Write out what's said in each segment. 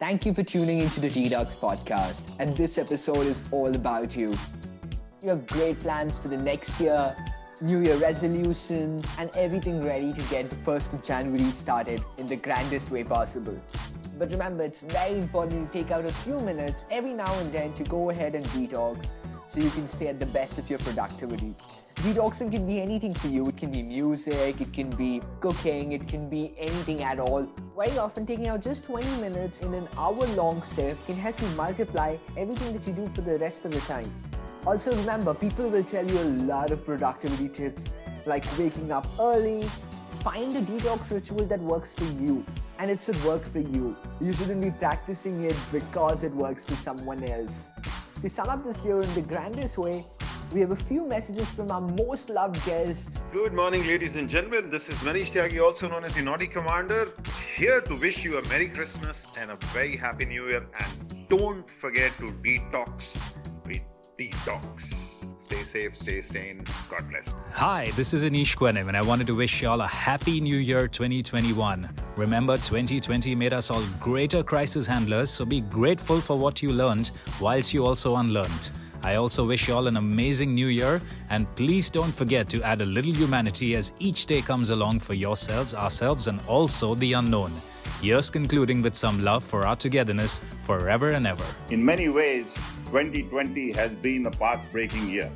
Thank you for tuning into the Detox podcast, and this episode is all about you. You have great plans for the next year, New Year resolutions, and everything ready to get the 1st of January started in the grandest way possible. But remember, it's very important to take out a few minutes every now and then to go ahead and detox so you can stay at the best of your productivity. Detoxing can be anything for you. It can be music, it can be cooking, it can be anything at all. Very often, taking out just 20 minutes in an hour long shift can help you multiply everything that you do for the rest of the time. Also, remember, people will tell you a lot of productivity tips like waking up early. Find a detox ritual that works for you, and it should work for you. You shouldn't be practicing it because it works for someone else. To sum up this year in the grandest way, we have a few messages from our most loved guests. Good morning, ladies and gentlemen. This is Manish Tyagi, also known as the Naughty Commander, here to wish you a Merry Christmas and a very Happy New Year. And don't forget to detox with Detox. Stay safe, stay sane. God bless. Hi, this is Anish Kwenim, and I wanted to wish you all a happy new year 2021. Remember, 2020 made us all greater crisis handlers, so be grateful for what you learned whilst you also unlearned. I also wish you all an amazing new year, and please don't forget to add a little humanity as each day comes along for yourselves, ourselves, and also the unknown. Years concluding with some love for our togetherness forever and ever. In many ways, 2020 has been a path breaking year.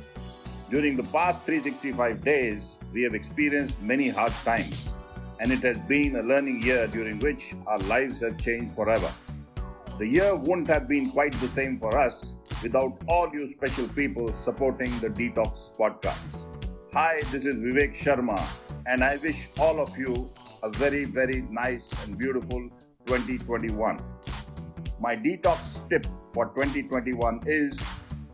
During the past 365 days, we have experienced many hard times, and it has been a learning year during which our lives have changed forever. The year wouldn't have been quite the same for us without all you special people supporting the Detox podcast. Hi, this is Vivek Sharma, and I wish all of you a very, very nice and beautiful 2021. My detox tip for 2021 is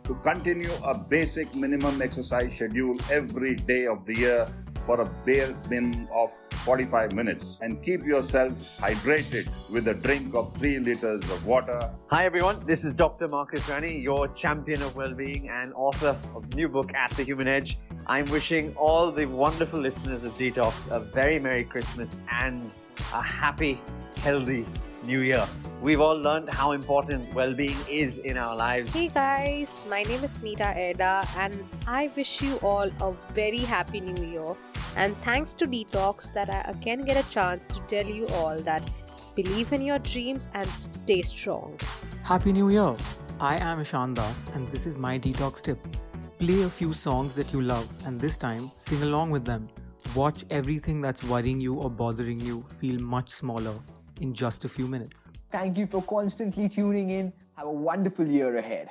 to continue a basic minimum exercise schedule every day of the year for a bare minimum of 45 minutes and keep yourself hydrated with a drink of 3 liters of water. Hi everyone, this is Dr. Marcus Ranney, your champion of well-being and author of new book At the Human Edge. I'm wishing all the wonderful listeners of Detox a very Merry Christmas and a happy, healthy new year. We've all learned how important well being is in our lives. Hey guys, my name is Meeta Eda, and I wish you all a very happy new year. And thanks to Detox, that I again get a chance to tell you all that believe in your dreams and stay strong. Happy New Year! I am Ishan Das, and this is my detox tip. Play a few songs that you love, and this time sing along with them. Watch everything that's worrying you or bothering you feel much smaller in just a few minutes. Thank you for constantly tuning in. Have a wonderful year ahead.